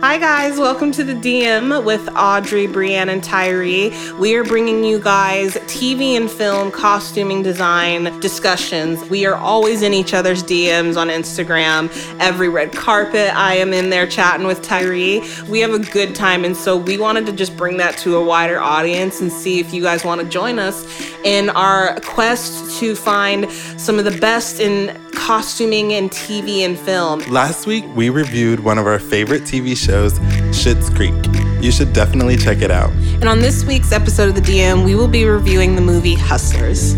Hi, guys. Welcome to the DM with Audrey, Brianne, and Tyree. We are bringing you guys TV and film costuming design discussions. We are always in each other's DMs on Instagram. Every red carpet, I am in there chatting with Tyree. We have a good time, and so we wanted to just bring that to a wider audience and see if you guys want to join us in our quest to find some of the best in costuming and TV and film. Last week, we reviewed one of our favorite TV shows, Schitt's Creek. You should definitely check it out. And on this week's episode of the DM, we will be reviewing the movie Hustlers.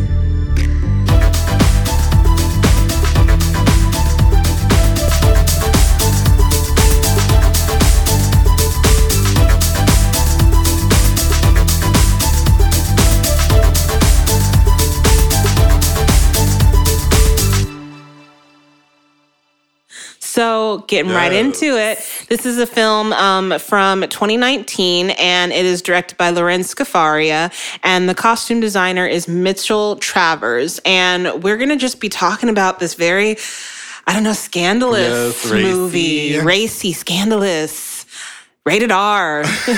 So, getting right into it, this is a film um, from 2019, and it is directed by Lorene Scafaria, and the costume designer is Mitchell Travers. And we're going to just be talking about this very, I don't know, scandalous Yes, racy. movie, racy, scandalous, rated R.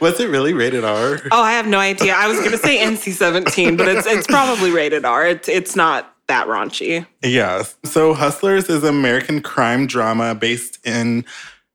Was it really rated R? oh, I have no idea. I was going to say NC 17, but it's, it's probably rated R. It's, it's not that raunchy. Yeah. So Hustlers is an American crime drama based in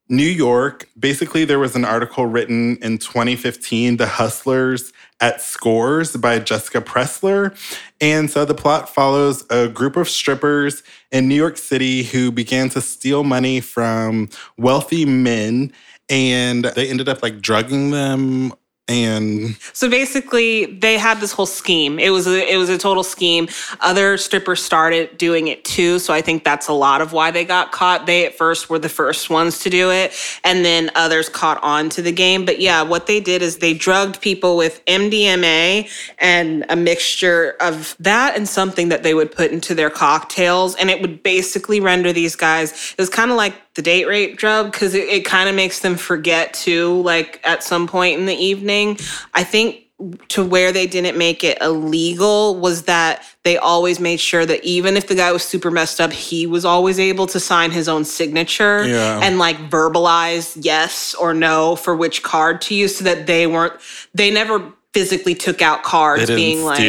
New York. Basically, there was an article written in 2015, The Hustlers at Scores by Jessica Pressler. And so the plot follows a group of strippers in New York City who began to steal money from wealthy men and they ended up like drugging them and So basically, they had this whole scheme. It was a, it was a total scheme. Other strippers started doing it too, so I think that's a lot of why they got caught. They at first were the first ones to do it, and then others caught on to the game. But yeah, what they did is they drugged people with MDMA and a mixture of that and something that they would put into their cocktails, and it would basically render these guys. It was kind of like the date rape drug because it, it kind of makes them forget too, like at some point in the evening. I think to where they didn't make it illegal was that they always made sure that even if the guy was super messed up, he was always able to sign his own signature Yeah. and like verbalize yes or no for which card to use so that they weren't, they never physically took out cards being like,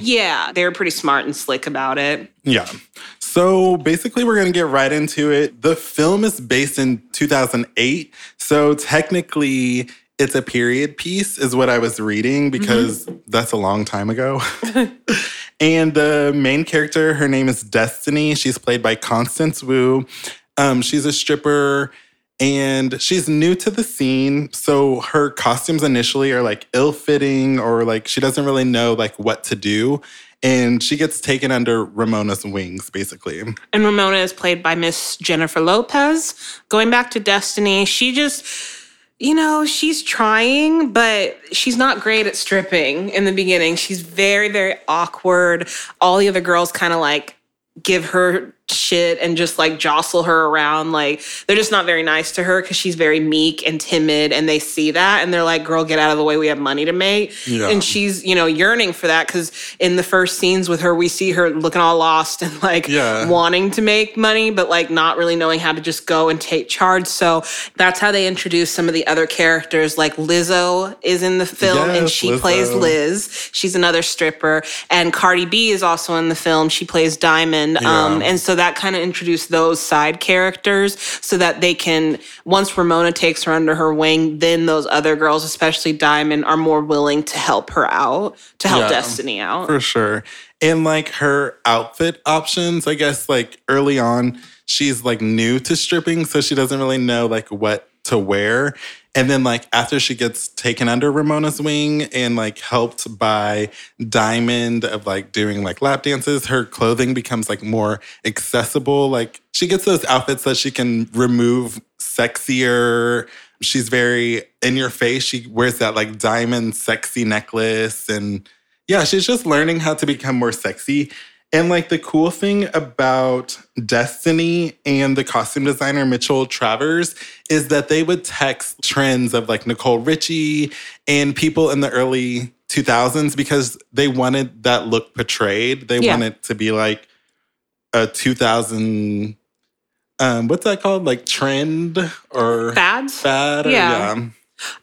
yeah, they were pretty smart and slick about it. Yeah. So basically, we're going to get right into it. The film is based in 2008. So technically, it's a period piece, is what I was reading, because that's a long time ago. and the main character, her name is Destiny. She's played by Constance Wu. Um, she's a stripper and she's new to the scene so her costumes initially are like ill-fitting or like she doesn't really know like what to do and she gets taken under ramona's wings basically And Ramona is played by Miss Jennifer Lopez. Going back to Destiny, she just, you know, she's trying, but she's not great at stripping in the beginning. She's very, very awkward. All the other girls kind of like give her shit and just like jostle her around. Like they're just not very nice to her because she's very meek and timid and they see that and they're like, girl, get out of the way. We have money to make. Yeah. And she's, you know, yearning for that because in the first scenes with her, we see her looking all lost and like Yeah. wanting to make money, but like not really knowing how to just go and take charge. So that's how they introduce some of the other characters. Like Lizzo is in the film and Yes, she plays Liz. She's another stripper. And Cardi B is also in the film. She plays Diamond. Um, and so that kind of introduced those side characters so that they can, once Ramona takes her under her wing, then those other girls, especially Diamond, are more willing to help her out, to help Yeah. Destiny out. for sure and like her outfit options i guess like early on she's like new to stripping so she doesn't really know like what to wear and then like after she gets taken under ramona's wing and like helped by diamond of like doing like lap dances her clothing becomes like more accessible. Like she gets those outfits that she can remove sexier. She's very in your face she wears that like diamond sexy necklace. And yeah, she's just learning how to become more sexy. And like the cool thing about Destiny and the costume designer Mitchell Travers is that they would text trends of like Nicole Richie and people in the early 2000s because they wanted that look portrayed. They Yeah. wanted to be like a 2000 um what's that called? Like trend or Fads? fad? Or, Yeah. yeah.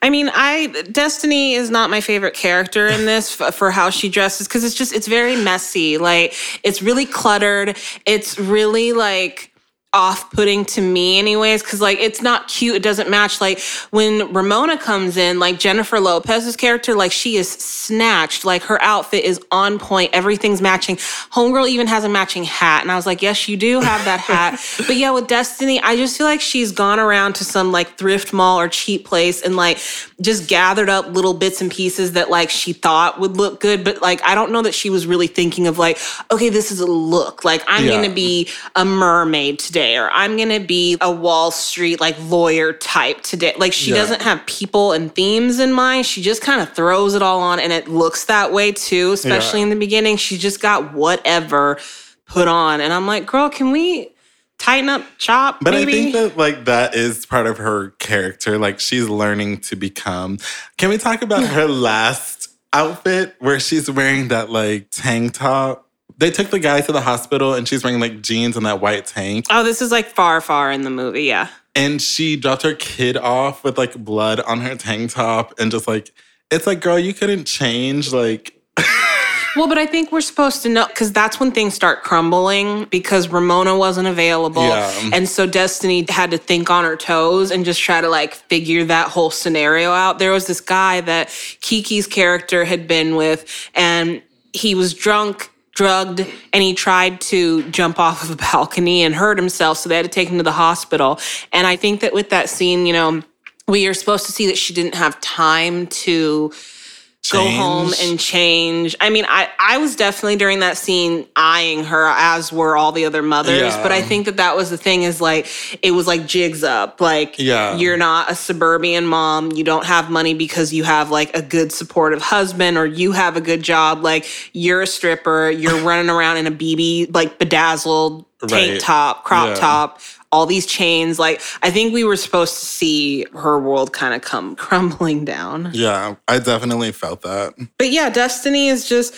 I mean, I Destiny is not my favorite character in this f- for how she dresses because it's just it's very messy. Like it's really cluttered. It's really like off-putting to me anyways because like it's not cute it doesn't match. Like when ramona comes in like jennifer lopez's character like she is snatched. Like her outfit is on point everything's matching. Homegirl even has a matching hat and i was like yes you do have that hat. But yeah with destiny i just feel like she's gone around to some like thrift mall or cheap place and like just gathered up little bits and pieces that like she thought would look good but like i don't know that she was really thinking of like okay this is a look like i'm Yeah. gonna be a mermaid today or i'm gonna be a wall street like lawyer type today like she Yeah. doesn't have people and themes in mind she just kind of throws it all on and it looks that way too especially Yeah. in the beginning she just got whatever put on and i'm like girl can we tighten up chop But maybe I think that like that is part of her character. Like she's learning to become. Can we talk about her last outfit where she's wearing that like tank top? They took the guy to the hospital and she's wearing like jeans and that white tank. oh this is like far far in the movie yeah And she dropped her kid off with like blood on her tank top and just like it's like, girl, you couldn't change. Like Well, but I think we're supposed to know because that's when things start crumbling because Ramona wasn't available. Yeah. And so Destiny had to think on her toes and just try to like figure that whole scenario out. There was this guy that Keke's character had been with, and he was drunk. Drugged, and he tried to jump off of a balcony and hurt himself. So they had to take him to the hospital. And I think that with that scene, you know, we are supposed to see that she didn't have time to go home and change. I mean, I I was definitely during that scene eyeing her as were all the other mothers, Yeah. but I think that that was the thing is like it was like jigs up. Like Yeah. you're not a suburban mom, you don't have money because you have like a good supportive husband or you have a good job, like you're a stripper, you're running around in a BB like bedazzled tank Right. top, crop Yeah. top, all these chains. Like I think we were supposed to see her world kind of come crumbling down. Yeah, I definitely felt that. But yeah, Destiny is just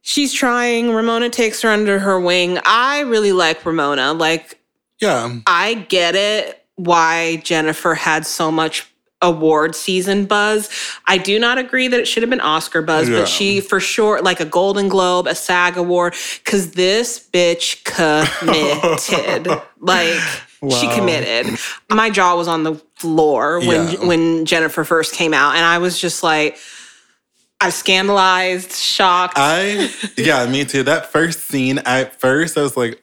she's trying. Ramona takes her under her wing. I really like Ramona. Like Yeah. I get it why Jennifer had so much award season buzz. I do not agree that it should have been Oscar buzz, Yeah. but she for sure like a Golden Globe, a SAG award cuz this bitch committed. like she committed. My jaw was on the floor when Yeah. when Jennifer first came out and I was just like I scandalized, shocked. I yeah, me too. That first scene, at first I was like,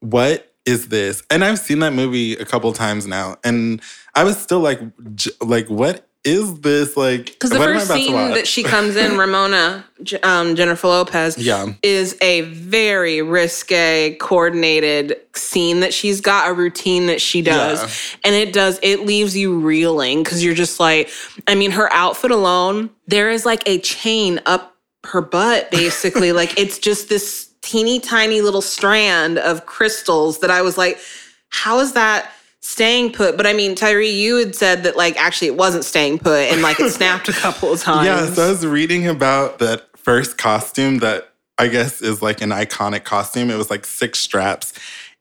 what is this? And I've seen that movie a couple times now, and I was still like, j- like, what is this? Like, Because the what am I first scene that she comes in, Ramona, um, Jennifer Lopez, Yeah. is a very risque, coordinated scene that she's got, a routine that she does. Yeah. And it does, it leaves you reeling because you're just like, I mean, her outfit alone, there is like a chain up her butt, basically. like it's just this teeny tiny little strand of crystals that I was like, how is that? Staying put, but I mean, Tyree, you had said that like actually it wasn't staying put and like it snapped a couple of times. Yeah, so I was reading about that first costume that I guess is like an iconic costume. It was like six straps,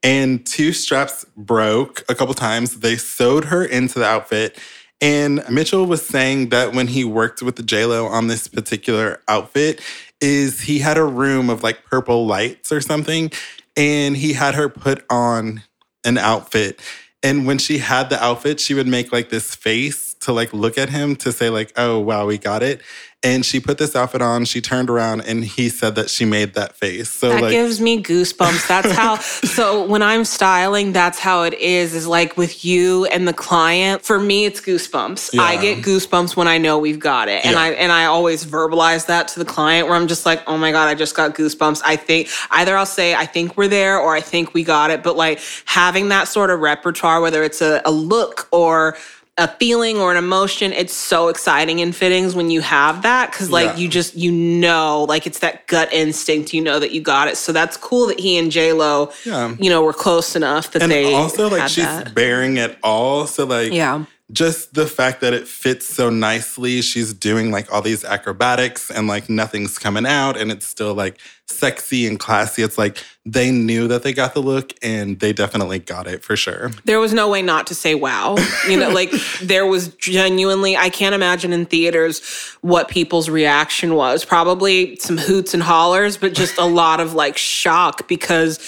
and two straps broke a couple times. They sewed her into the outfit. And Mitchell was saying that when he worked with the JLo on this particular outfit, is he had a room of like purple lights or something, and he had her put on an outfit. And when she had the outfit, she would make like this face to like look at him to say like, "Oh wow, we got it." And she put this outfit on. She turned around, and he said that she made that face. So That like, gives me goosebumps. That's how. so when I'm styling, that's how it is. Is like with you and the client. For me, it's goosebumps. I get goosebumps when I know we've got it, and Yeah. I and I always verbalize that to the client. Where I'm just like, oh my god, I just got goosebumps. I think either I'll say I think we're there, or I think we got it. But like having that sort of repertoire, whether it's a, a look or a feeling or an emotion it's so exciting in fittings when you have that because like Yeah. you just you know like it's that gut instinct you know that you got it so that's cool that he and j-lo Yeah. you know were close enough that and they also like she's that. bearing it all. So like, yeah just the fact that it fits so nicely. She's doing like all these acrobatics and like nothing's coming out and it's still like sexy and classy. It's like they knew that they got the look and they definitely got it for sure. There was no way not to say wow. You know, like there was genuinely, I can't imagine in theaters what people's reaction was. Probably some hoots and hollers, but just a lot of like shock because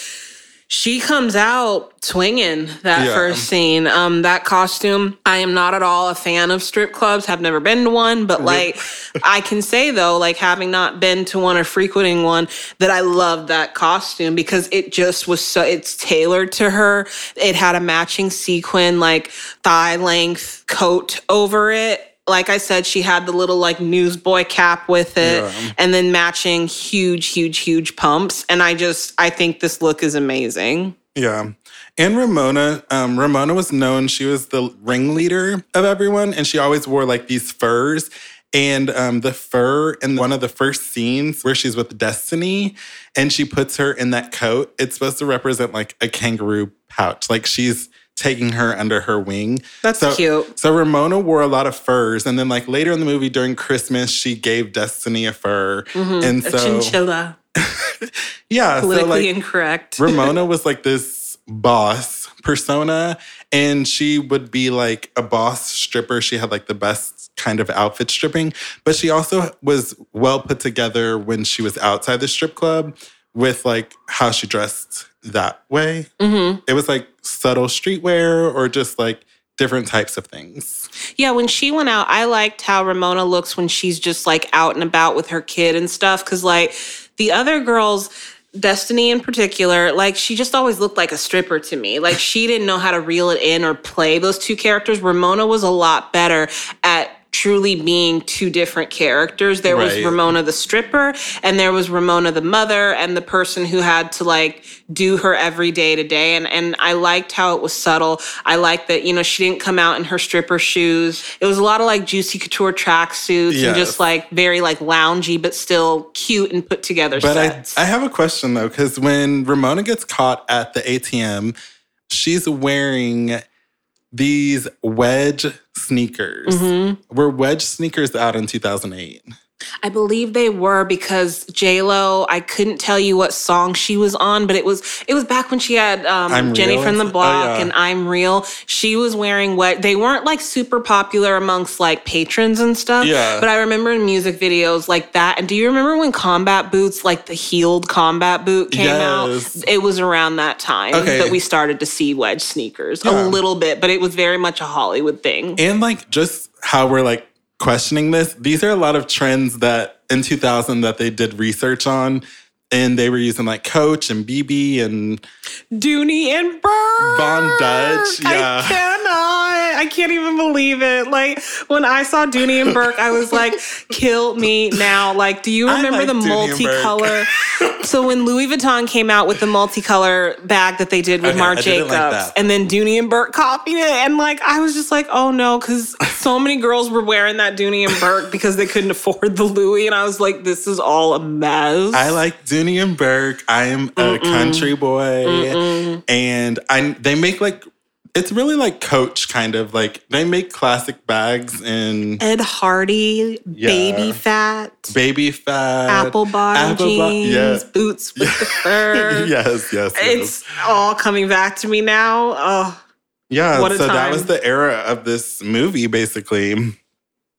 she comes out swinging that Yeah. first scene. Um, that costume, I am not at all a fan of strip clubs. Have never been to one, but like, I can say though, like having not been to one or frequenting one, that I loved that costume because it just was so. It's tailored to her. It had a matching sequin, like thigh length coat over it. Like I said, she had the little like newsboy cap with it Yeah. and then matching huge, huge, huge pumps. And I just, I think this look is amazing. Yeah. And Ramona, um, Ramona was known, she was the ringleader of everyone, and she always wore like these furs. And um, the fur in one of the first scenes where she's with Destiny and she puts her in that coat, it's supposed to represent like a kangaroo pouch. Like she's taking her under her wing. That's so, cute. So Ramona wore a lot of furs. And then like later in the movie during Christmas, she gave Destiny a fur. Mm-hmm. And a so chinchilla, yeah, so politically like incorrect. Ramona was like this boss persona, and she would be like a boss stripper. She had like the best kind of outfit stripping, but she also was well put together when she was outside the strip club with like how she dressed that way. hmm It was like subtle streetwear or just like different types of things. Yeah, when she went out, I liked how Ramona looks when she's just like out and about with her kid and stuff. Cause like the other girls, Destiny in particular, like she just always looked like a stripper to me. Like she didn't know how to reel it in or play those two characters. Ramona was a lot better at truly being two different characters. There was Ramona the stripper, and there was Ramona the mother, and the person who had to like do her every day to day. And and I liked how it was subtle. I liked that you know she didn't come out in her stripper shoes. It was a lot of like juicy couture tracksuits and just like very like loungy, but still cute and put together But I. I have a question though, because when Ramona gets caught at the ATM, she's wearing these wedge sneakers. Mm-hmm. Were wedge sneakers out in 2008? I believe they were because J Lo. I couldn't tell you what song she was on, but it was it was back when she had um, Jenny Real? from the Oh, Block yeah. and I'm Real. She was wearing what they weren't like super popular amongst like patrons and stuff. Yeah. But I remember in music videos like that. And do you remember when combat boots, like the heeled combat boot, came Yes. out? It was around that time Okay. that we started to see wedge sneakers Yeah. a little bit, but it was very much a Hollywood thing. And like just how we're like questioning this, these are a lot of trends that in 2000 that they did research on. And they were using like Coach and bebe and Dooney and Bourke. Von Dutch, yeah. I. I can't even believe it. Like when I saw Dooney and Bourke, I was like, kill me now. Like, do you remember like the multicolor? so when Louis Vuitton came out with the multicolor bag that they did with Okay, Marc Jacobs, like and then Dooney and Bourke copied it, and like I was just like, oh no, because so many girls were wearing that Dooney and Bourke because they couldn't afford the Louis, and I was like, this is all a mess. I like Dooney and Bourke. I am a country boy. And I they make like it's really like Coach kind of like they make classic bags in Ed Hardy, Yeah. Baby Phat. Baby Phat, apple bottom apple bo- jeans, yeah. boots with the fur. yes, yes, yes. It's all coming back to me now. Oh, yeah. what a so that time. was the era of this movie, basically.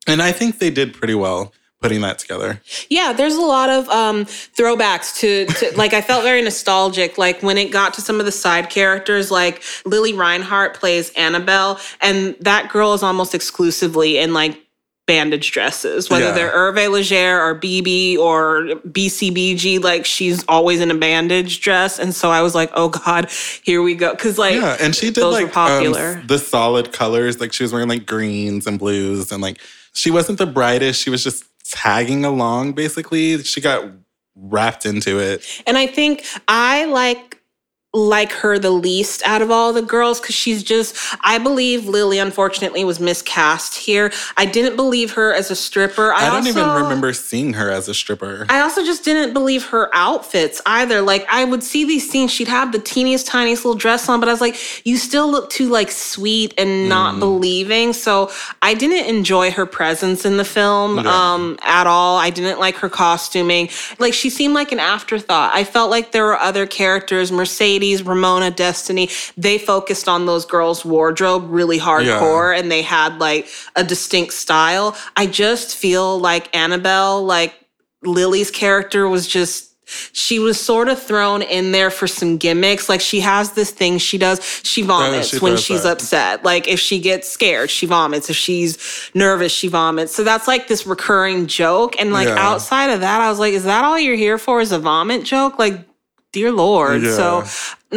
And I think they did pretty well putting that together. yeah. There's a lot of um, throwbacks to, to like I felt very nostalgic. Like when it got to some of the side characters, like Lili Reinhart plays Annabelle, and that girl is almost exclusively in like bandage dresses, whether Yeah. they're Hervé Leger or bebe or BCBG. Like she's always in a bandage dress, and so I was like, oh god, here we go. Because like Yeah, and she did like um, popular. the solid colors. Like she was wearing like greens and blues, and like she wasn't the brightest. She was just tagging along. Basically, she got wrapped into it. And I think I like like her the least out of all the girls because she's just I believe Lili unfortunately was miscast here. I didn't believe her as a stripper. I, I don't also, even remember seeing her as a stripper. I also just didn't believe her outfits either. Like I would see these scenes, she'd have the teeniest, tiniest little dress on, but I was like, you still look too like sweet and not believing. So I didn't enjoy her presence in the film Yeah. um, at all. I didn't like her costuming. Like she seemed like an afterthought. I felt like there were other characters, Mercedes, Ramona, Destiny. They focused on those girls' wardrobe really hardcore and they had like a distinct style. I just feel like Annabelle, like Lili's character was just she was sort of thrown in there for some gimmicks. Like she has this thing she does. She vomits she when she's that. upset. Like if she gets scared, she vomits. If she's nervous, she vomits. So that's like this recurring joke. And like Yeah. outside of that, I was like, is that all you're here for? Is a vomit joke? Like, dear Lord. Yeah. So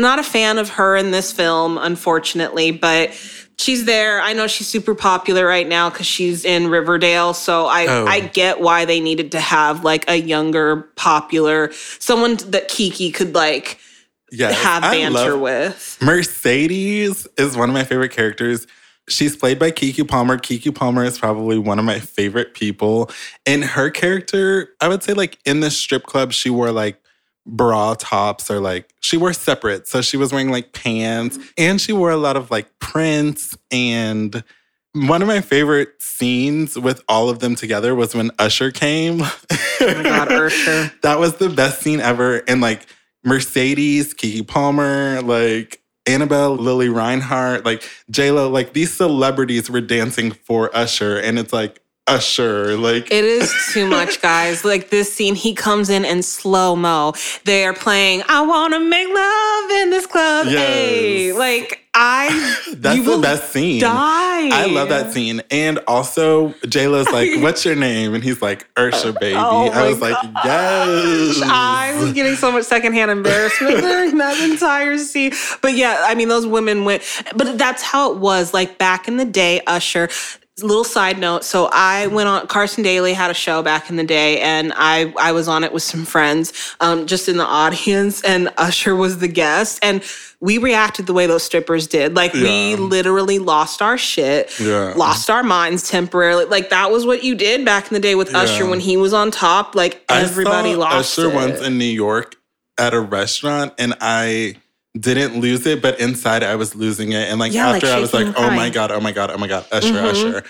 not a fan of her in this film, unfortunately, but she's there. I know she's super popular right now because she's in Riverdale. So I, Oh. I get why they needed to have like a younger, popular, someone that Keke could like Yes, have banter love- with. Mercedes is one of my favorite characters. She's played by Keke Palmer. Keke Palmer is probably one of my favorite people. And her character, I would say, like in the strip club, she wore like bra tops or like she wore separate. So she was wearing like pants and she wore a lot of like prints. And one of my favorite scenes with all of them together was when Usher came. Oh my God, Usher. that was the best scene ever. And like Mercedes, Keke Palmer, like Annabelle, Lili Reinhart, like J Lo, like these celebrities were dancing for Usher, and it's like Usher, like It is too much, guys. Like this scene, he comes in in slow mo. They are playing "I Want to Make Love in This Club." Hey, like I, that's the best scene. Die. I love that scene. And also J Lo's like, "What's your name?" And he's like, "Ursha, baby." Oh I was like, "Yes." I was getting so much secondhand embarrassment during that entire scene. But yeah, I mean, those women went, but that's how it was. Like back in the day, Usher. Little side note. So I went on. Carson Daly had a show back in the day, and I I was on it with some friends, um, just in the audience, and Usher was the guest, and we reacted the way those strippers did. Like we literally lost our shit, Yeah. lost our minds temporarily. Like that was what you did back in the day with Usher when he was on top. Like everybody I saw lost Usher it. once in New York at a restaurant, and I didn't lose it, but inside I was losing it. And like Yeah, like after, I was like, "Oh my god! Oh my god! Oh my god! Usher! Mm-hmm. Usher!"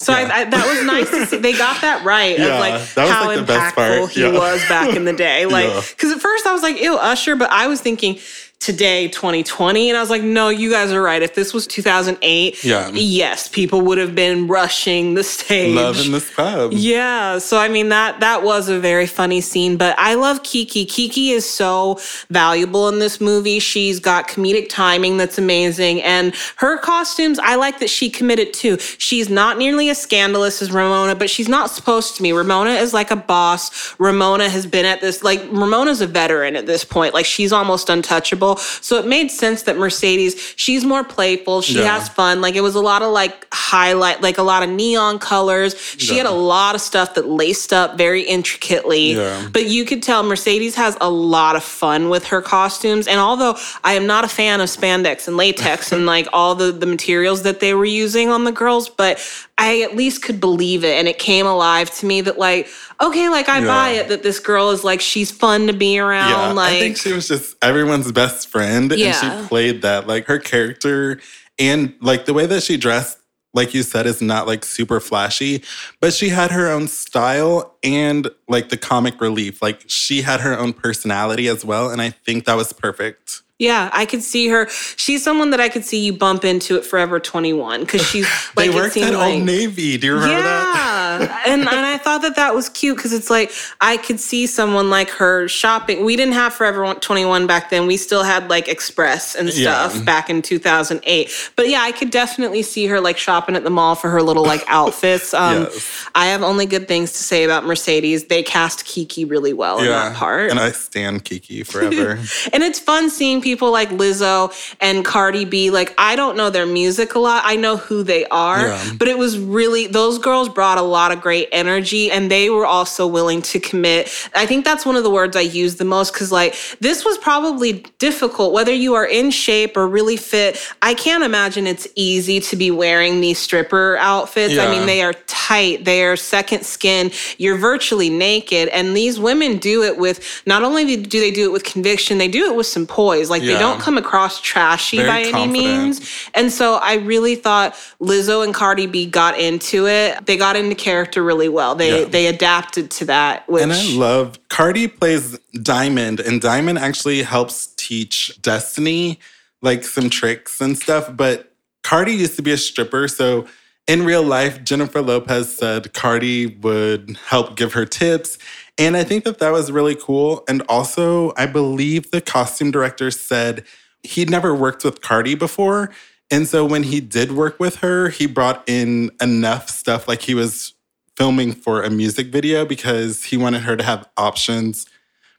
So Yeah. I, I, that was nice to see. They got that right Yeah, of like that was, how like, impactful he was back in the day. Like, because at first I was like, ew, Usher, but I was thinking today, 2020. And I was like, no, you guys are right. If this was 2008, Yeah. yes, people would have been rushing the stage. Love in this club. Yeah, so I mean that that was a very funny scene, but I love Keke. Keke is so valuable in this movie. She's got comedic timing that's amazing and her costumes, I like that she committed to. She's not nearly as scandalous as Ramona, but she's not supposed to be. Ramona is like a boss. Ramona has been at this like Ramona's a veteran at this point. Like she's almost untouchable. So it made sense that Mercedes, she's more playful. She Yeah. has fun. Like it was a lot of like highlight, like a lot of neon colors. She had a lot of stuff that laced up very intricately. Yeah. But you could tell Mercedes has a lot of fun with her costumes. And although I am not a fan of spandex and latex and like all the, the materials that they were using on the girls, but I at least could believe it. And it came alive to me that like, okay, like I Yeah. buy it that this girl is like, she's fun to be around. Yeah, like, I think she was just everyone's best friend, Yeah. and she played that. Like her character and like the way that she dressed, like you said, is not like super flashy, but she had her own style and like the comic relief. Like she had her own personality as well, and I think that was perfect. Yeah, I could see her. She's someone that I could see you bump into at Forever 21 because she's like, they worked seemed at like, Old Navy. Do you remember that? yeah, and and I thought that that was cute because it's like I could see someone like her shopping. We didn't have Forever 21 back then. We still had like Express and Yeah. stuff back in 2008. But yeah, I could definitely see her like shopping at the mall for her little like outfits. Um, Yes. I have only good things to say about Mercedes. They cast Keke really well in that part. and I stand Keke forever. And it's fun seeing people like Lizzo and Cardi B. Like, I don't know their music a lot. I know who they are, Yeah. but it was really, those girls brought a lot of great energy and they were also willing to commit. I think that's one of the words I use the most because, like, this was probably difficult, whether you are in shape or really fit. I can't imagine it's easy to be wearing these stripper outfits. I mean, they are tight, they are second skin, you're virtually naked. And these women do it with not only do they do it with conviction, they do it with some poise. Like, they Yeah. don't come across trashy Very by any means. And so I really thought Lizzo and Cardi B got into it. They got into character really well. They Yeah. they adapted to that. Which And I love Cardi plays Diamond, and Diamond actually helps teach Destiny like some tricks and stuff. But Cardi used to be a stripper, so in real life, Jennifer Lopez said Cardi would help give her tips. And I think that that was really cool. And also, I believe the costume director said he'd never worked with Cardi before. And so when he did work with her, he brought in enough stuff like he was filming for a music video because he wanted her to have options.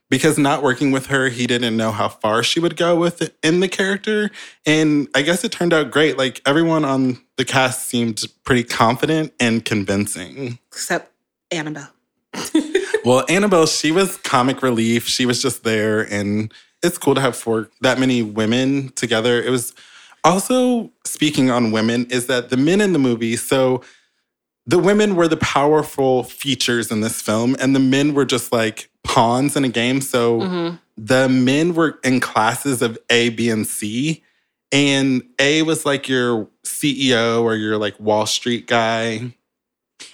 Because not working with her, he didn't know how far she would go with it in the character. And I guess it turned out great. Like everyone on the cast seemed pretty confident and convincing. except Annabelle. Well, Annabelle, she was comic relief. She was just there, and it's cool to have four that many women together. It was also speaking on women is that the men in the movie. So the women were the powerful features in this film, and the men were just like pawns in a game. So Mm-hmm. the men were in classes of A, B, and C. And A was like your CEO or your like Wall Street guy.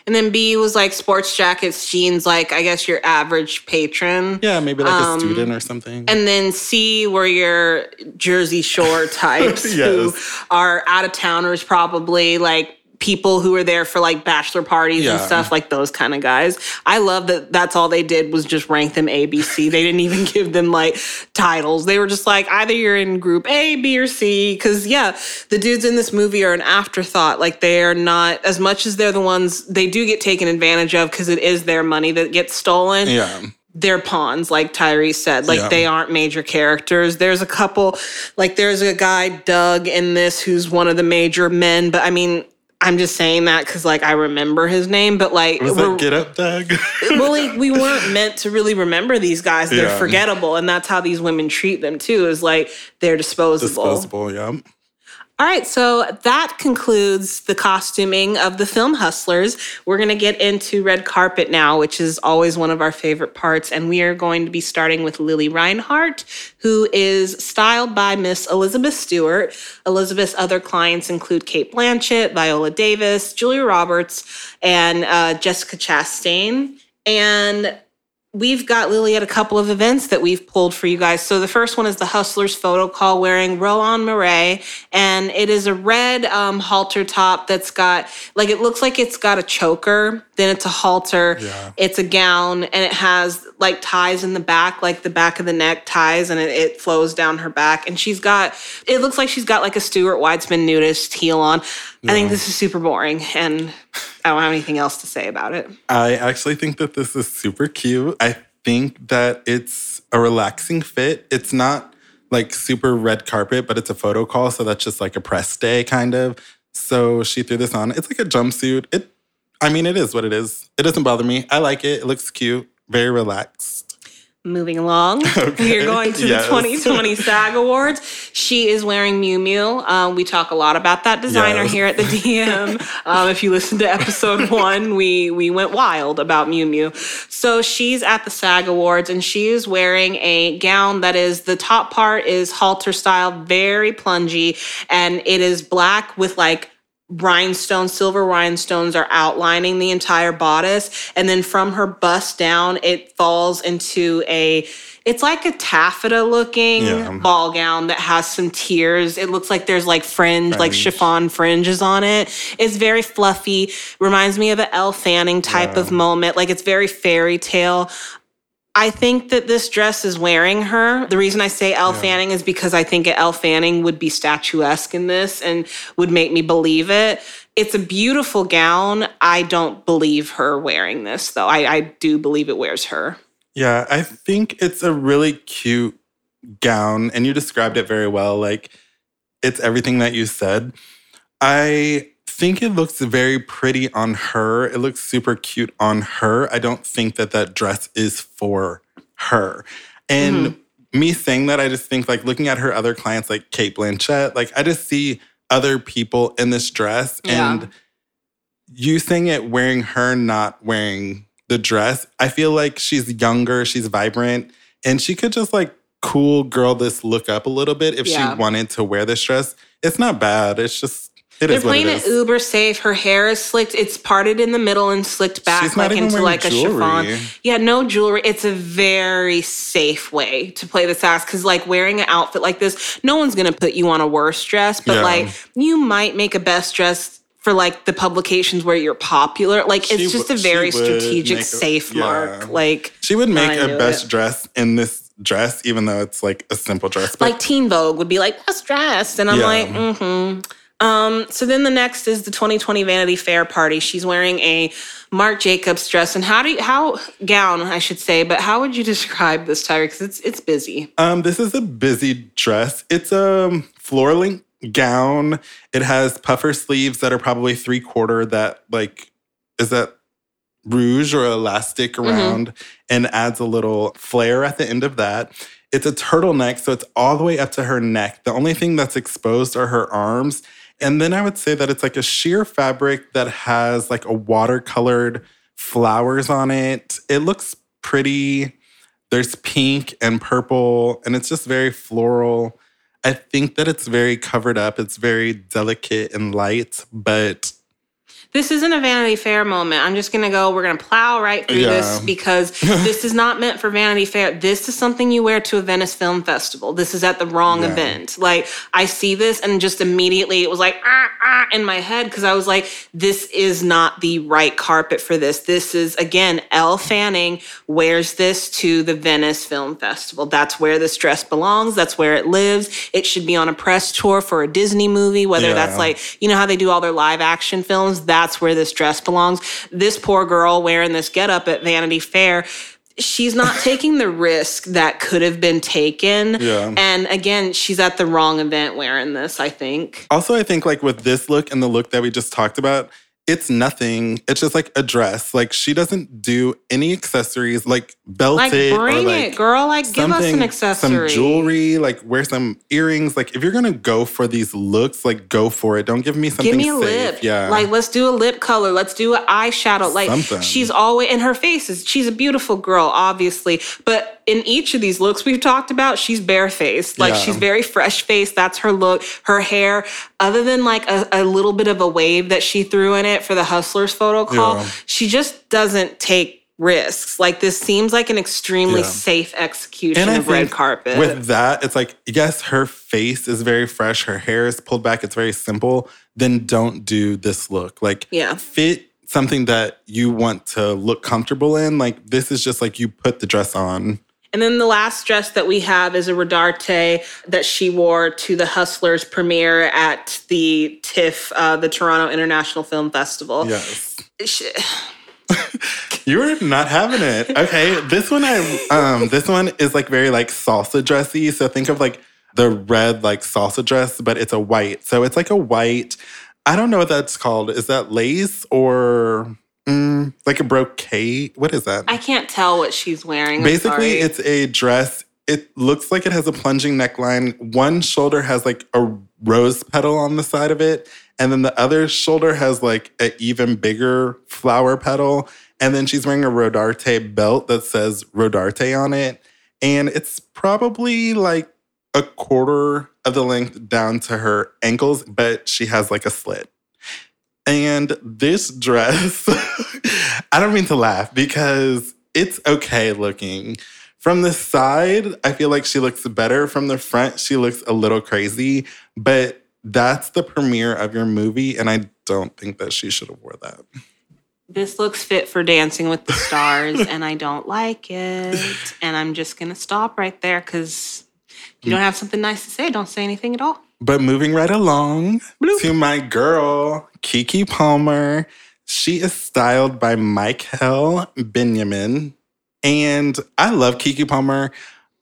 And then B was like sports jackets, jeans, like I guess your average patron. Yeah, maybe like Um, a student or something. And then C were your Jersey Shore types who are out of towners, probably like people who were there for like bachelor parties and stuff, like those kind of guys. I love that that's all they did was just rank them A, B, C. They didn't even give them like titles. They were just like either you're in group A, B, or C. Cause yeah, the dudes in this movie are an afterthought. Like they are not, as much as they're the ones they do get taken advantage of because it is their money that gets stolen yeah. they're pawns, like Tyrese said. Like Yeah. they aren't major characters. There's a couple, like there's a guy Doug in this who's one of the major men, but I mean. I'm just saying that because, like, I remember his name, but like, Was that Get Up, Doug? well, like, we weren't meant to really remember these guys. They're Yeah. forgettable, and that's how these women treat them too. Is like they're disposable. Disposable, yeah. All right, so that concludes the costuming of the film Hustlers. We're going to get into red carpet now, which is always one of our favorite parts. And we are going to be starting with Lili Reinhart, who is styled by Miss Elizabeth Stewart. Elizabeth's other clients include Cate Blanchett, Viola Davis, Julia Roberts, and uh, Jessica Chastain. And we've got Lili at a couple of events that we've pulled for you guys. So the first one is the Hustlers photo call wearing Roland Mouret, and it is a red um, halter top that's got like it looks like it's got a choker. Then it's a halter. Yeah. It's a gown, and it has like ties in the back, like the back of the neck ties, and it, it flows down her back. And she's got it looks like she's got like a Stuart Weitzman nudist heel on. I think this is super boring, and I don't have anything else to say about it. I actually think that this is super cute. I think that it's a relaxing fit. It's not like super red carpet, but it's a photo call. So that's just like a press day kind of. So she threw this on. It's like a jumpsuit. It, I mean, it is what it is. It doesn't bother me. I like it. It looks cute. Very relaxed. Moving along, we are going to Yes. the 2020 SAG Awards. She is wearing Miu Miu. Um, we talk a lot about that designer Yes. here at the DM. um, if you listen to episode one, we we went wild about Miu Miu. So she's at the SAG Awards and she is wearing a gown that is the top part is halter style, very plungy, and it is black with like rhinestones, silver rhinestones are outlining the entire bodice. And then from her bust down, it falls into a, it's like a taffeta looking Yeah. ball gown that has some tears. It looks like there's like fringe, like chiffon fringes on it. It's very fluffy, reminds me of an Elle Fanning type Yeah. of moment. Like it's very fairy tale. I think that this dress is wearing her. The reason I say Elle Fanning is because I think Elle Fanning would be statuesque in this and would make me believe it. It's a beautiful gown. I don't believe her wearing this, though. I, I do believe it wears her. Yeah, I think it's a really cute gown, and you described it very well. Like, it's everything that you said. I think it looks very pretty on her. It looks super cute on her. I don't think that that dress is for her. And mm-hmm. me saying that, I just think like looking at her other clients like Cate Blanchett, like I just see other people in this dress yeah. and using it wearing her not wearing the dress. I feel like she's younger, she's vibrant, and she could just like cool girl this look up a little bit if yeah. she wanted to wear this dress. It's not bad. It's just it They're playing it, it uber safe. Her hair is slicked. It's parted in the middle and slicked back like into like jewelry. a chiffon. Yeah, no jewelry. It's a very safe way to play this ass because like wearing an outfit like this, no one's gonna put you on a worse dress, but yeah. like you might make a best dress for like the publications where you're popular. Like it's just a very strategic, a, safe yeah. mark. Like she would make a best it. dress in this dress, even though it's like a simple dress. But, like Teen Vogue would be like best dress, and I'm yeah. like, mm-hmm. Um, so then the next is the 2020 Vanity Fair party. She's wearing a Marc Jacobs dress, and how do you, how gown I should say, but how would you describe this, Tyra? Because it's it's busy. Um, this is a busy dress. It's a floor length gown. It has puffer sleeves that are probably three quarter. That like is that rouge or elastic mm-hmm. around, mm-hmm. and adds a little flare at the end of that. It's a turtleneck, so it's all the way up to her neck. The only thing that's exposed are her arms and then I would say that it's like a sheer fabric that has like a watercolored flowers on it. It looks pretty. There's pink and purple, and it's just very floral. I think that it's very covered up. It's very delicate and light, but this isn't a Vanity Fair moment. I'm just gonna go. We're gonna plow right through yeah. this because this is not meant for Vanity Fair. This is something you wear to a Venice Film Festival. This is at the wrong yeah. event. Like I see this and just immediately it was like ah, ah, in my head because I was like, this is not the right carpet for this. This is again, Elle Fanning wears this to the Venice Film Festival. That's where this dress belongs. That's where it lives. It should be on a press tour for a Disney movie, whether yeah. that's like you know how they do all their live action films. That that's where this dress belongs. This poor girl wearing this getup at Vanity Fair she's not taking the risk that could have been taken. Yeah. And again, she's at the wrong event wearing this, I think. Also, I think like with this look and the look that we just talked about, it's nothing. It's just like a dress. Like she doesn't do any accessories, like belt like, it. Bring like it, girl. Like give us an accessory. Some jewelry, like wear some earrings. Like if you're gonna go for these looks, like go for it. Don't give me something. Give me a safe. lip. Yeah. Like let's do a lip color. Let's do an eyeshadow. Like something. she's always in her face is she's a beautiful girl, obviously. But in each of these looks we've talked about, she's barefaced. Like yeah. she's very fresh faced. That's her look. Her hair, other than like a, a little bit of a wave that she threw in it for the Hustlers photo call. Yeah. She just doesn't take risks. Like this seems like an extremely yeah. safe execution of red carpet. With that, it's like, yes, her face is very fresh, her hair is pulled back, it's very simple. Then don't do this look. Like yeah. fit something that you want to look comfortable in. Like this is just like you put the dress on and then the last dress that we have is a Rodarte that she wore to the Hustlers premiere at the TIFF, uh, the Toronto International Film Festival. Yes. She, You're not having it. Okay, this one I um this one is like very like salsa dressy. So think of like the red like salsa dress, but it's a white. So it's like a white. I don't know what that's called. Is that lace or Mm, like a brocade. What is that? I can't tell what she's wearing. I'm Basically, sorry. it's a dress. It looks like it has a plunging neckline. One shoulder has like a rose petal on the side of it, and then the other shoulder has like an even bigger flower petal. And then she's wearing a Rodarte belt that says Rodarte on it. And it's probably like a quarter of the length down to her ankles, but she has like a slit. And this dress, I don't mean to laugh because it's okay looking. From the side, I feel like she looks better. From the front, she looks a little crazy. But that's the premiere of your movie, and I don't think that she should have wore that. This looks fit for Dancing with the Stars, and I don't like it. And I'm just gonna stop right there because you don't have something nice to say. Don't say anything at all. But moving right along Bloop. to my girl, Keke Palmer. She is styled by Michael Benjamin. And I love Keke Palmer.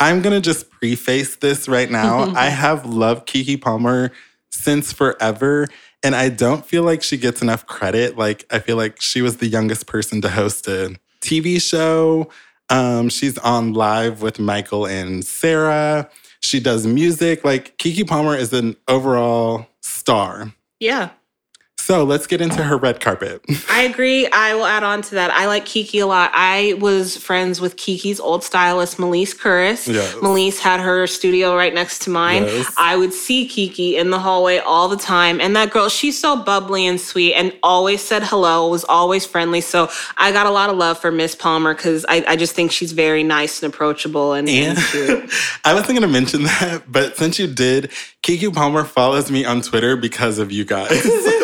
I'm going to just preface this right now. I have loved Keke Palmer since forever. And I don't feel like she gets enough credit. Like, I feel like she was the youngest person to host a TV show. Um, she's on live with Michael and Sarah. She does music. Like, Keke Palmer is an overall star. Yeah. So let's get into her red carpet. I agree. I will add on to that. I like Keke a lot. I was friends with Keke's old stylist, Melise Curris. Yes. Melise had her studio right next to mine. Yes. I would see Keke in the hallway all the time. And that girl, she's so bubbly and sweet and always said hello, was always friendly. So I got a lot of love for Miss Palmer because I, I just think she's very nice and approachable and, and And cute. I wasn't going to mention that, but since you did, Keke Palmer follows me on Twitter because of you guys.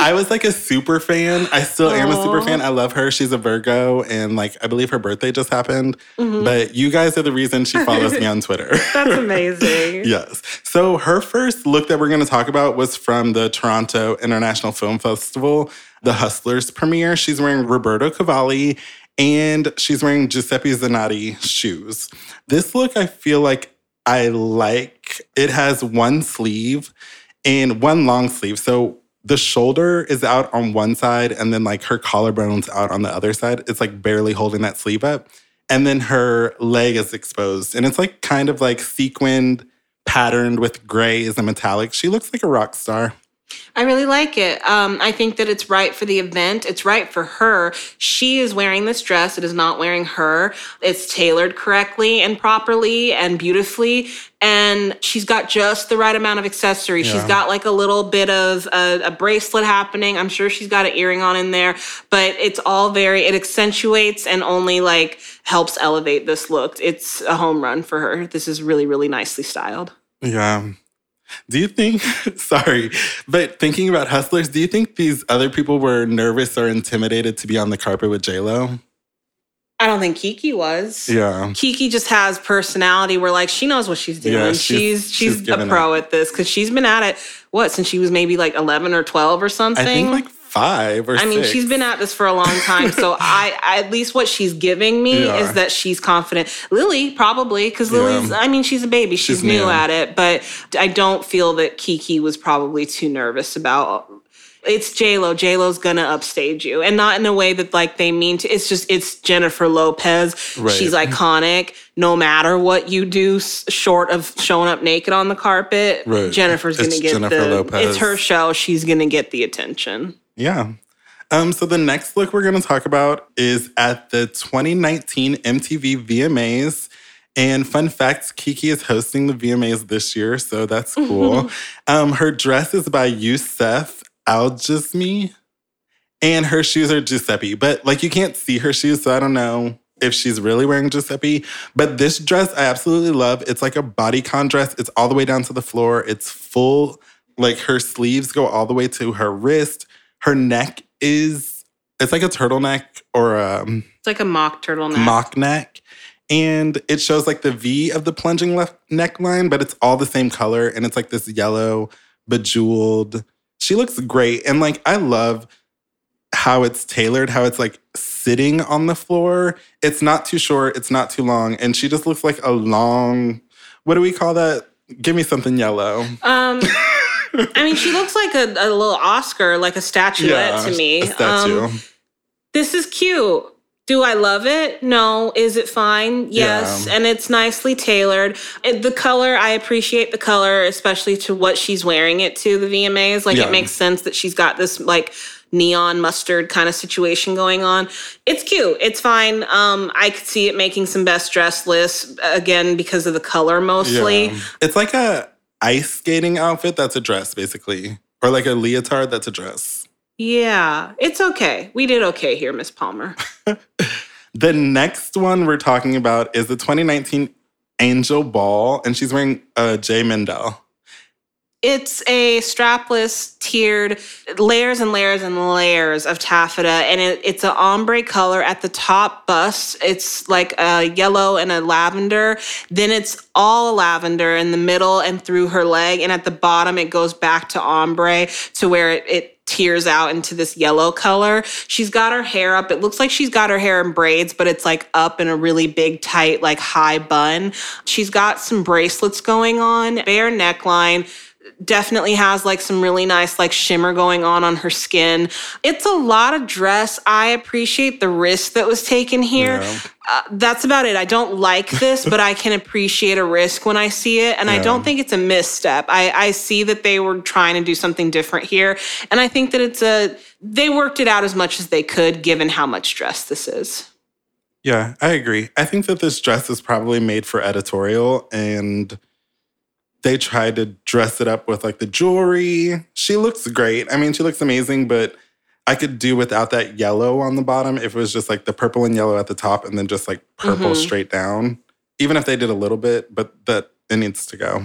I was like a super fan. I still am a super fan. I love her. She's a Virgo, and like I believe her birthday just happened. Mm-hmm. But you guys are the reason she follows me on Twitter. That's amazing. Yes. So her first look that we're going to talk about was from the Toronto International Film Festival, the Hustlers premiere. She's wearing Roberto Cavalli and she's wearing Giuseppe Zanotti shoes. This look, I feel like I like. It has one sleeve and one long sleeve. So the shoulder is out on one side and then like her collarbone's out on the other side. It's like barely holding that sleeve up. And then her leg is exposed. And it's like kind of like sequined, patterned with grays and metallic. She looks like a rock star. I really like it. Um, I think that it's right for the event. It's right for her. She is wearing this dress. It is not wearing her. It's tailored correctly and properly and beautifully. And she's got just the right amount of accessories. She's got like a little bit of a, a bracelet happening. I'm sure she's got an earring on in there, but it's all very, it accentuates and only like helps elevate this look. It's a home run for her. This is really, really nicely styled. Yeah. Do you think, sorry, but thinking about hustlers, do you think these other people were nervous or intimidated to be on the carpet with JLo? I don't think Keke was. Yeah. Keke just has personality where like she knows what she's doing. Yeah, she's she's- she's, she's a pro at this because she's been at it what since she was maybe like eleven or twelve or something. I think like five or I mean, she's been at this for a long time. So I, I at least what she's giving me Yeah. is that she's confident. Lili probably because. Lili's. I mean, she's a baby. She's, She's new new. at it, but I don't feel that Keke was probably too nervous about. It's J Lo. J Lo's gonna upstage you, and not in a way that like they mean to. It's just it's Jennifer Lopez. Right. She's iconic. No matter what you do, s- short of showing up naked on the carpet, Right. Jennifer's gonna get Jennifer the. Lopez. It's her show. She's gonna get the attention. Yeah. Um, so the next look we're going to talk about is at the 2019 MTV VMAs. And fun fact, Keke is hosting the VMAs this year, so that's cool. um, her dress is by Yousef Al-Jasmi, and her shoes are Giuseppe. But like you can't see her shoes, so I don't know if she's really wearing Giuseppe. But this dress I absolutely love. It's like a bodycon dress. It's all the way down to the floor. It's full, like her sleeves go all the way to her wrist. Her neck is it's like a turtleneck or a It's like a mock turtleneck. mock neck. And it shows like the V of the plunging left neckline, but it's all the same color. And it's like this yellow, bejeweled. She looks great. And like, I love how it's tailored, how it's like sitting on the floor. It's not too short, it's not too long. And she just looks like a long, what do we call that? Give me something yellow. Um, I mean, she looks like a, a little Oscar, like a statuette to me. Statue. Um, this is cute. Do I love it? No. Is it fine? Yes. Yeah. And it's nicely tailored. It- the color, I appreciate the color, especially to what she's wearing it to the VMAs. Like Yeah. it makes sense that she's got this like neon mustard kind of situation going on. It's cute. It's fine. Um, I could see it making some best dress lists again because of the color mostly. Yeah. It's like a ice skating outfit that's a dress, basically. Or like a leotard that's a dress. Yeah, it's okay. We did okay here, Miss Palmer. The next one we're talking about is the 2019 Angel Ball, and she's wearing a J. Mendel. It's a strapless, tiered, layers and layers and layers of taffeta, and it, it's an ombre color at the top bust. It's like a yellow and a lavender. Then it's all lavender in the middle and through her leg, and at the bottom it goes back to ombre to where it, it tears out into this yellow color. She's got her hair up. It looks like she's got her hair in braids, but it's like up in a really big, tight, like high bun. She's got some bracelets going on, bare neckline definitely has like some really nice like shimmer going on on her skin. It's a lot of dress. I appreciate the risk that was taken here. Yeah. Uh, that's about it. I don't like this, but I can appreciate a risk when I see it. And I don't think it's a misstep. I, I see that they were trying to do something different here. And I think that it's a, they worked it out as much as they could given how much dress this is. Yeah, I agree. I think that this dress is probably made for editorial and they tried to dress it up with like the jewelry. She looks great. I mean, she looks amazing, but I could do without that yellow on the bottom if it was just like the purple and yellow at the top and then just like purple Mhm. straight down. Even if they did a little bit, but that it needs to go.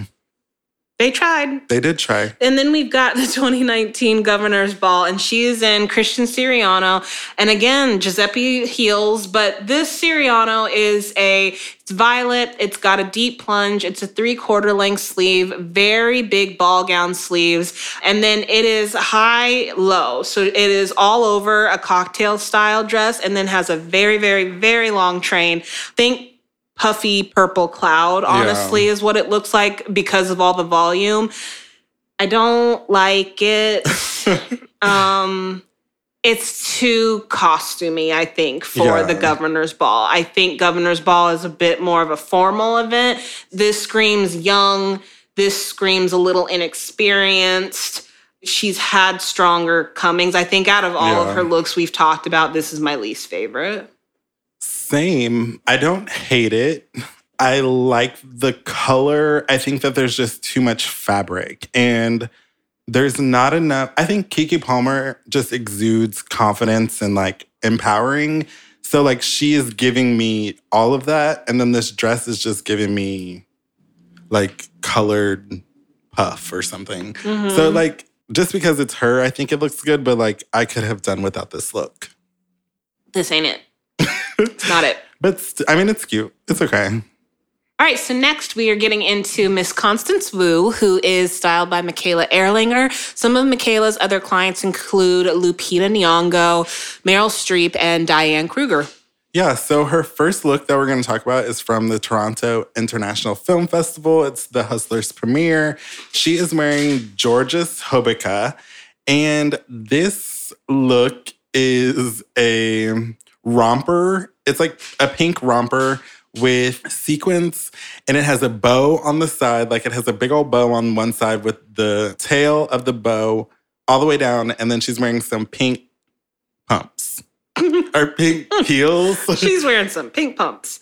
They tried. They did try. And then we've got the 2019 Governor's Ball, and she is in Christian Siriano. And again, Giuseppe heels, but this Siriano is a it's violet. It's got a deep plunge. It's a three quarter length sleeve, very big ball gown sleeves, and then it is high low. So it is all over a cocktail style dress, and then has a very very very long train. Think puffy purple cloud honestly is what it looks like because of all the volume. I don't like it. Um it's too costumey i think for Yeah. the governor's ball. I think governor's ball is a bit more of a formal event. This screams young. This screams a little inexperienced. She's had stronger comings. I think out of all Yeah. of her looks we've talked about this is my least favorite Same. I don't hate it. I like the color. I think that there's just too much fabric and there's not enough. I think Keke Palmer just exudes confidence and like empowering. So, like, she is giving me all of that. And then this dress is just giving me like colored puff or something. Mm-hmm. So, like, just because it's her, I think it looks good, but like, I could have done without this look. this ain't it it's not it But st- I mean, it's cute. It's okay. All right, so next we are getting into Miss Constance Wu, who is styled by Micaela Erlanger. Some of Micaela's other clients include Lupita Nyong'o, Meryl Streep, and Diane Kruger. Yeah, so her first look that we're going to talk about is from the Toronto International Film Festival. It's the Hustlers premiere. She is wearing Georges Hobeika, and this look is a romper. It's like a pink romper with sequins, and it has a bow on the side. Like it has a big old bow on one side with the tail of the bow all the way down, and then she's wearing some pink pumps or pink heels. She's wearing some pink pumps.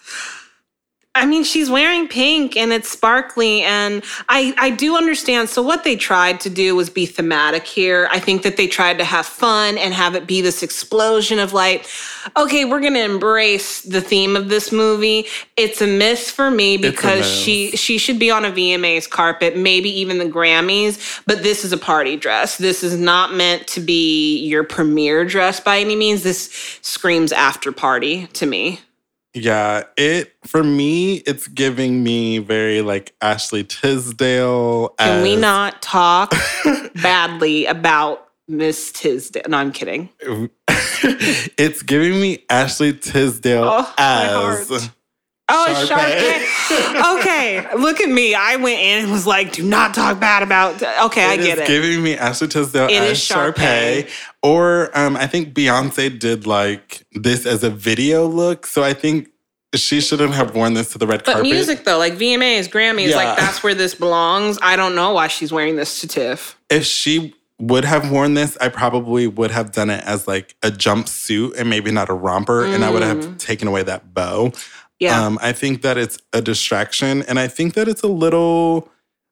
I mean, she's wearing pink and it's sparkly, and I, I do understand. So, what they tried to do was be thematic here. I think that they tried to have fun and have it be this explosion of light. Okay, we're gonna embrace the theme of this movie. It's a miss for me because she she should be on a VMA's carpet, maybe even the Grammys. But this is a party dress. This is not meant to be your premiere dress by any means. This screams after party to me. Yeah, it for me, it's giving me very like Ashley Tisdale. Can we not talk badly about Miss Tisdale? No, I'm kidding. it's giving me Ashley Tisdale Oh, as. Oh, Sharpay. Sharpay. okay, look at me. I went in and was like, "Do not talk bad about." Okay, I get it. giving me Tisdale It as Sharpay. Or um, I think Beyonce did like this as a video look. So I think she shouldn't have worn this to the red but carpet. music though, like VMAs, Grammys, Yeah. like that's where this belongs. I don't know why she's wearing this to TIFF. if she would have worn this, I probably would have done it as like a jumpsuit and maybe not a romper, and I would have taken away that bow. Yeah, Um, I think that it's a distraction, and I think that it's a little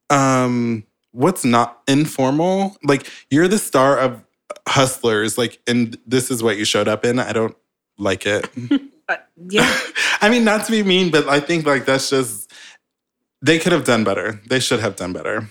um, what's not informal. Like you're the star of Hustlers, like, and this is what you showed up in. I don't like it. yeah. I mean, not to be mean, but I think like that's just they could have done better. They should have done better.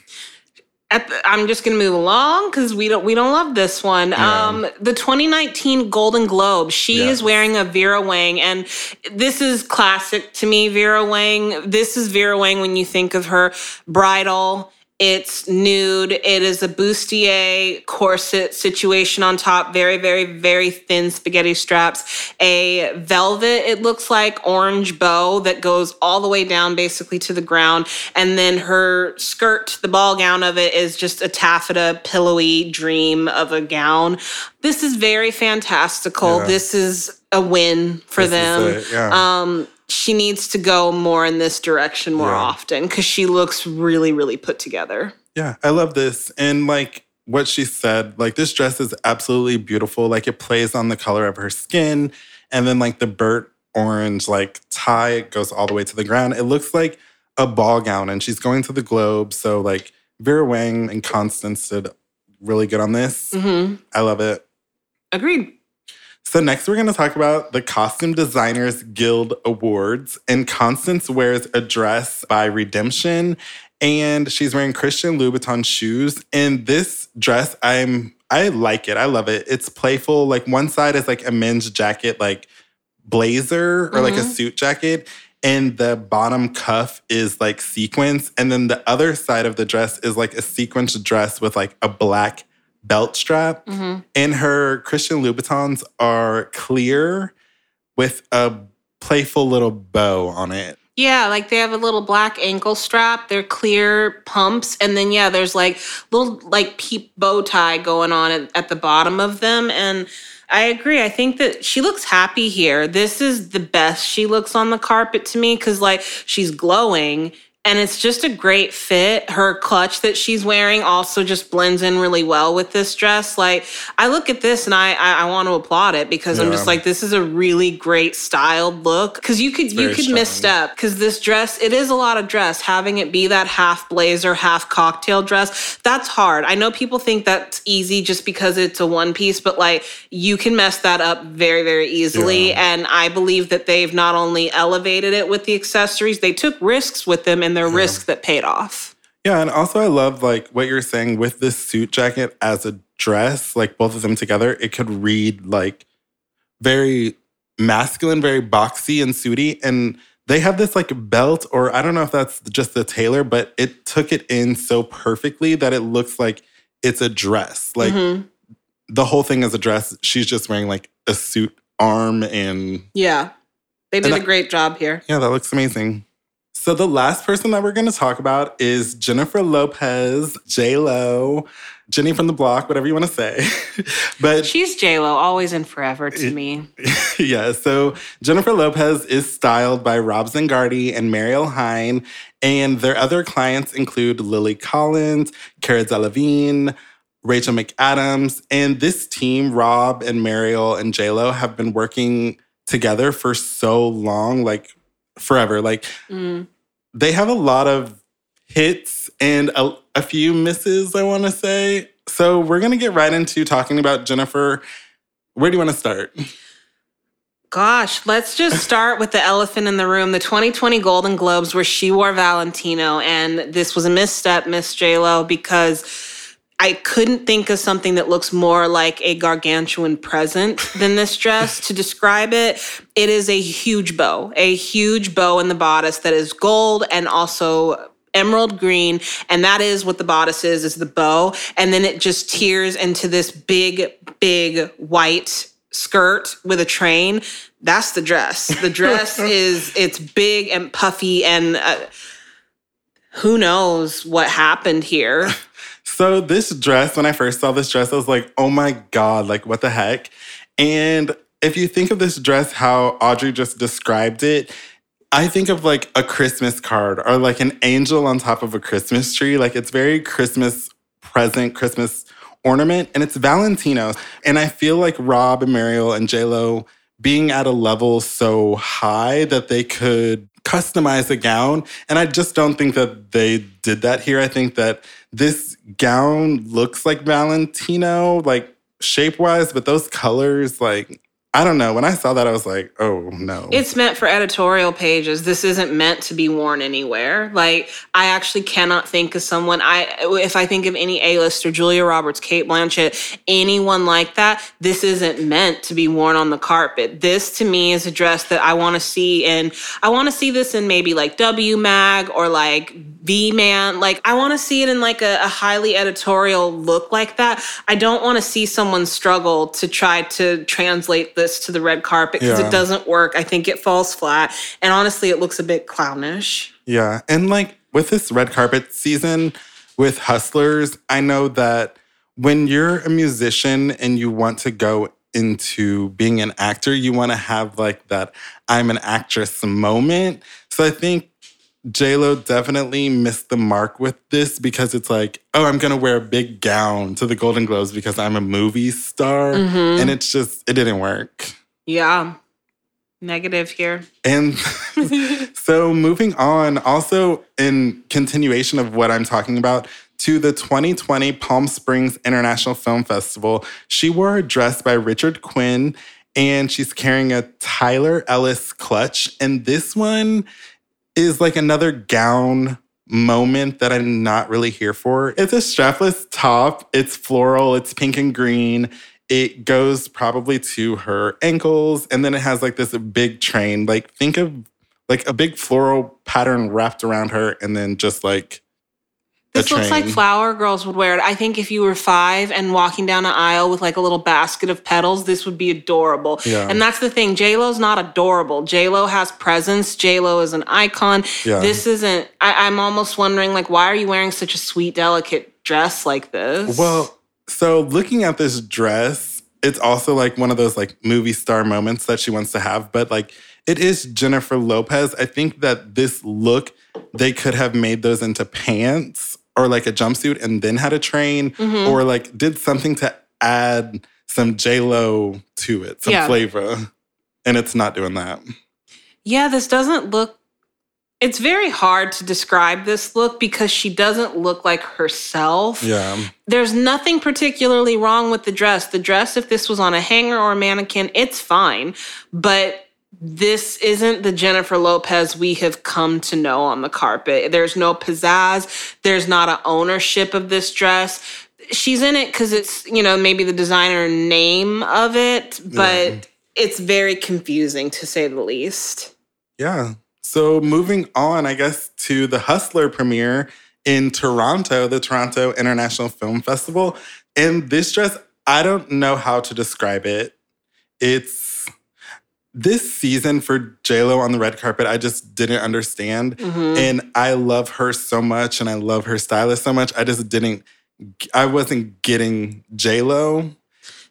At the, I'm just gonna move along because we don't we don't love this one. Yeah. Um, the 2019 Golden Globe. She Yes. is wearing a Vera Wang, and this is classic to me. Vera Wang. This is Vera Wang when you think of her bridal It's nude. It is a bustier corset situation on top, very, very, very thin spaghetti straps. A velvet, it looks like orange bow that goes all the way down basically to the ground. And then her skirt, the ball gown of it, is just a taffeta, pillowy dream of a gown. This is very fantastical. Yeah. This is a win for This is them. it, yeah. Um, she needs to go more in this direction more Yeah. often because she looks really, really put together. Yeah, I love this. And like what she said, like this dress is absolutely beautiful. Like it plays on the color of her skin. And then like the burnt orange like tie goes all the way to the ground. It looks like a ball gown and she's going to the Globe. So like Vera Wang and Constance did really good on this. hmm I love it. Agreed. So next we're going to talk about the Costume Designers Guild Awards. And Constance wears a dress by Redemption and she's wearing Christian Louboutin shoes. And this dress, I'm I like it. I love it. It's playful. Like one side is like a men's jacket, like blazer or like a Mhm. suit jacket. And the bottom cuff is like sequins. And then the other side of the dress is like a sequence dress with like a black belt strap. hmm And her Christian Louboutins are clear with a playful little bow on it. Yeah, like they have a little black ankle strap. They're clear pumps, and then yeah, there's like little like peep bow tie going on at, at the bottom of them. And I agree. I think that she looks happy here. This is the best she looks on the carpet to me because like she's glowing. And it's just a great fit. Her clutch that she's wearing also just blends in really well with this dress. Like I look at this and I I, I want to applaud it because I'm just like this is a really great styled look. Because you could you could misstep because this dress it is a lot of dress having it be that half blazer half cocktail dress that's hard i know people think that's easy just because it's a one piece but like you can mess that up very very easily Yeah. and i believe that they've not only elevated it with the accessories they took risks with them and they're risks that paid off Yeah, and also I love like what you're saying with this suit jacket as a dress, like both of them together, it could read like very masculine, very boxy and suity. And they have this like belt, or I don't know if that's just the tailor, but it took it in so perfectly that it looks like it's a dress. Like Mhm. the whole thing is a dress. She's just wearing like a suit arm and yeah they did And a I- great job here yeah, that looks amazing. So the last person that we're going to talk about is Jennifer Lopez, J Lo, Jenny from the Block, whatever you want to say. but she's j-lo always and forever to me yeah, so Jennifer Lopez is styled by Rob Zangardi and Mariel Haenn, and their other clients include Lily Collins, Cara Delevingne, Rachel McAdams, and this team, Rob and Mariel and JLo, have been working together for so long, like forever. Like Mm. they have a lot of hits and a, a few misses, I want to say. So we're going to get right into talking about Jennifer. Where do you want to start? Gosh, let's just start with the elephant in the room. The 2020 Golden Globes, where she wore Valentino, and this was a misstep, Miss J Lo, because I couldn't think of something that looks more like a gargantuan present than this dress. To describe it. It is a huge bow, a huge bow in the bodice that is gold and also emerald green. And that is what the bodice is is the bow. And then it just tears into this big big white skirt with a train. That's the dress. The dress is it's big and puffy and uh, who knows what happened here So this dress, when I first saw this dress, I was like, oh my God, like what the heck? And if you think of this dress, how Audrey just described it, I think of like a Christmas card or like an angel on top of a Christmas tree. Like it's very Christmas present, Christmas ornament, and it's Valentino. And I feel like Rob and Mariel and JLo being at a level so high that they could customize a gown. And I just don't think that they did that here. I think that this gown looks like Valentino, like shape wise, but those colors, like, I don't know. When I saw that, I was like, oh no. It's meant for editorial pages. This isn't meant to be worn anywhere. Like I actually cannot think of someone I if I think of any A-lister, Julia Roberts, Cate Blanchett, anyone like that, this isn't meant to be worn on the carpet. This to me is a dress that I want to see in I want to see this in maybe like W Mag or like V man. Like I want to see it in like a, a, highly editorial look like that. I don't want to see someone struggle to try to translate this to the red carpet because yeah. it doesn't work. I think it falls flat. And honestly, it looks a bit clownish. Yeah. And like with this red carpet season with Hustlers, I know that when you're a musician and you want to go into being an actor, you want to have like that I'm an actress moment. So I think Lo definitely missed the mark with this because it's like, oh, I'm gonna wear a big gown to the Golden Globes because I'm a movie star, mm-hmm. and it's just it didn't work. Yeah, negative here. And so moving on, also in continuation of what I'm talking about, to the 2020 Palm Springs International Film Festival, she wore a dress by Richard Quinn and she's carrying a Tyler Ellis clutch. And this one is like another gown moment that I'm not really here for. It's a strapless top, it's floral, it's pink and green. It goes probably to her ankles, and then it has like this big train. Like, think of like a big floral pattern wrapped around her, and then just like this looks like flower girls would wear it. I think if you were five and walking down an aisle with like a little basket of petals, this would be adorable. Yeah. And that's the thing. J Lo's not adorable. J Lo has presence. J Lo is an icon. Yeah. This isn't. I, I'm almost wondering like, why are you wearing such a sweet, delicate dress like this? Well, so looking at this dress, it's also like one of those like movie star moments that she wants to have, but like it is Jennifer Lopez. I think that this look they could have made those into pants or like a jumpsuit and then had a train mm-hmm. or like did something to add some J Lo to it, some yeah. flavor. And it's not doing that. Yeah, this doesn't look it's very hard to describe this look because she doesn't look like herself. Yeah. There's nothing particularly wrong with the dress. The dress, if this was on a hanger or a mannequin, it's fine. But this isn't the Jennifer Lopez we have come to know on the carpet. There's no pizzazz. There's not an ownership of this dress. She's in it because it's, you know, maybe the designer name of it, but yeah. it's very confusing to say the least. Yeah. So moving on, I guess, to the Hustler premiere in Toronto, the Toronto International Film Festival. And this dress, I don't know how to describe it. It's this season for JLo on the red carpet, I just didn't understand. Mm-hmm. And I love her so much and I love her stylist so much. I just didn't, I wasn't getting JLo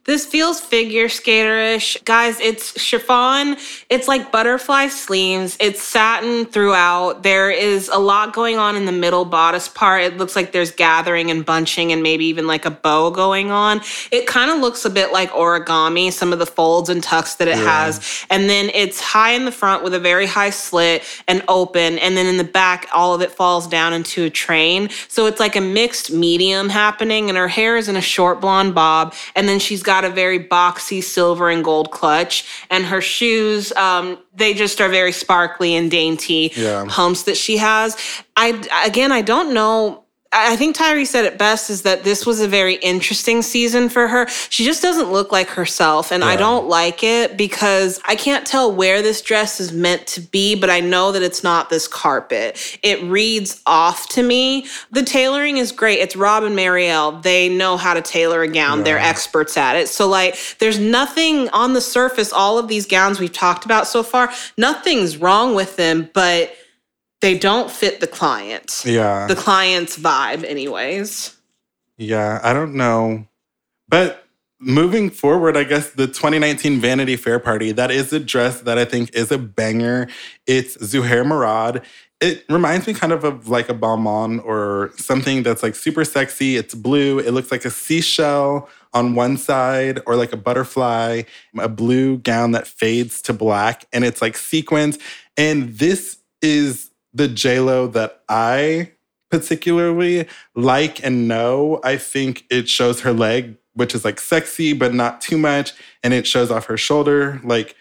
this feels figure skaterish. Guys, it's chiffon. It's like butterfly sleeves. It's satin throughout. There is a lot going on in the middle bodice part. It looks like there's gathering and bunching and maybe even like a bow going on. It kind of looks a bit like origami, some of the folds and tucks that it yeah. has. And then it's high in the front with a very high slit and open. And then in the back, all of it falls down into a train. So it's like a mixed medium happening. And her hair is in a short blonde bob. And then she's got got a very boxy silver and gold clutch, and her shoes, um, they just are very sparkly and dainty yeah. humps that she has. I again, I don't know I think Tyree said it best is that this was a very interesting season for her. She just doesn't look like herself, and yeah. I don't like it because I can't tell where this dress is meant to be, but I know that it's not this carpet. It reads off to me. The tailoring is great. It's Rob and Mariel. They know how to tailor a gown, yeah. they're experts at it. So, like, there's nothing on the surface, all of these gowns we've talked about so far, nothing's wrong with them, but they don't fit the client. Yeah. The client's vibe, anyways. Yeah, I don't know. But moving forward, I guess the 2019 Vanity Fair party, that is a dress that I think is a banger. It's Zuhair Murad. It reminds me kind of of like a Balmain or something that's like super sexy. It's blue. It looks like a seashell on one side or like a butterfly, a blue gown that fades to black and it's like sequins. And this is the Lo that I particularly like and know. I think it shows her leg, which is like sexy, but not too much. And it shows off her shoulder. Like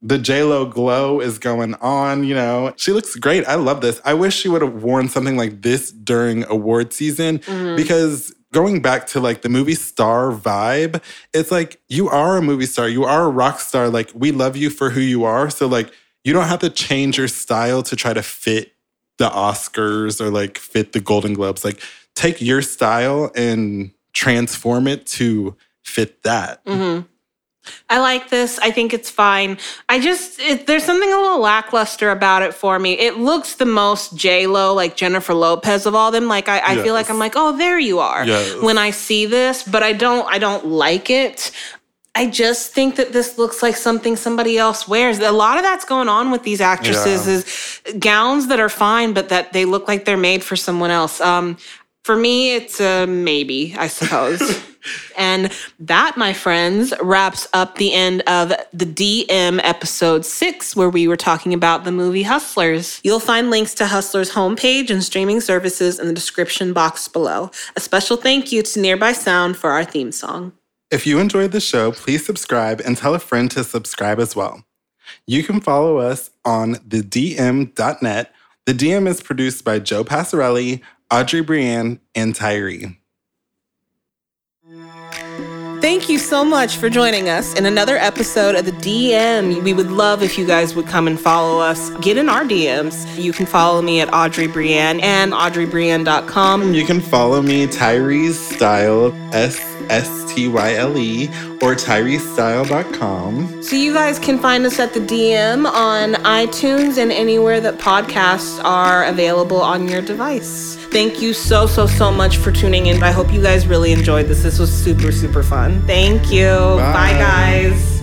the Lo glow is going on, you know. She looks great. I love this. I wish she would have worn something like this during award season mm-hmm. because going back to like the movie star vibe, it's like you are a movie star, you are a rock star. Like we love you for who you are. So like you don't have to change your style to try to fit the Oscars or like fit the Golden Globes. Like take your style and transform it to fit that. Mm-hmm. I like this. I think it's fine. I just it, there's something a little lackluster about it for me. It looks the most J Lo, like Jennifer Lopez of all them. Like I, I yes. feel like I'm like, oh, there you are. Yes. When I see this, but I don't. I don't like it. I just think that this looks like something somebody else wears. A lot of that's going on with these actresses yeah. is gowns that are fine, but that they look like they're made for someone else. Um, for me, it's a maybe, I suppose. and that, my friends, wraps up the end of the DM episode six, where we were talking about the movie Hustlers. You'll find links to Hustlers' homepage and streaming services in the description box below. A special thank you to Nearby Sound for our theme song. If you enjoyed the show, please subscribe and tell a friend to subscribe as well. You can follow us on thedm.net. The DM is produced by Joe Passarelli, Audrey Brianne, and Tyree. Thank you so much for joining us in another episode of the DM. We would love if you guys would come and follow us. Get in our DMs. You can follow me at Audrey Brianne and audreybrianne.com. You can follow me, Tyree Style, S S T Y L E, or TyreeStyle.com. So you guys can find us at the DM on iTunes and anywhere that podcasts are available on your device. Thank you so, so, so much for tuning in. I hope you guys really enjoyed this. This was super, super fun. Thank you. Bye, Bye guys.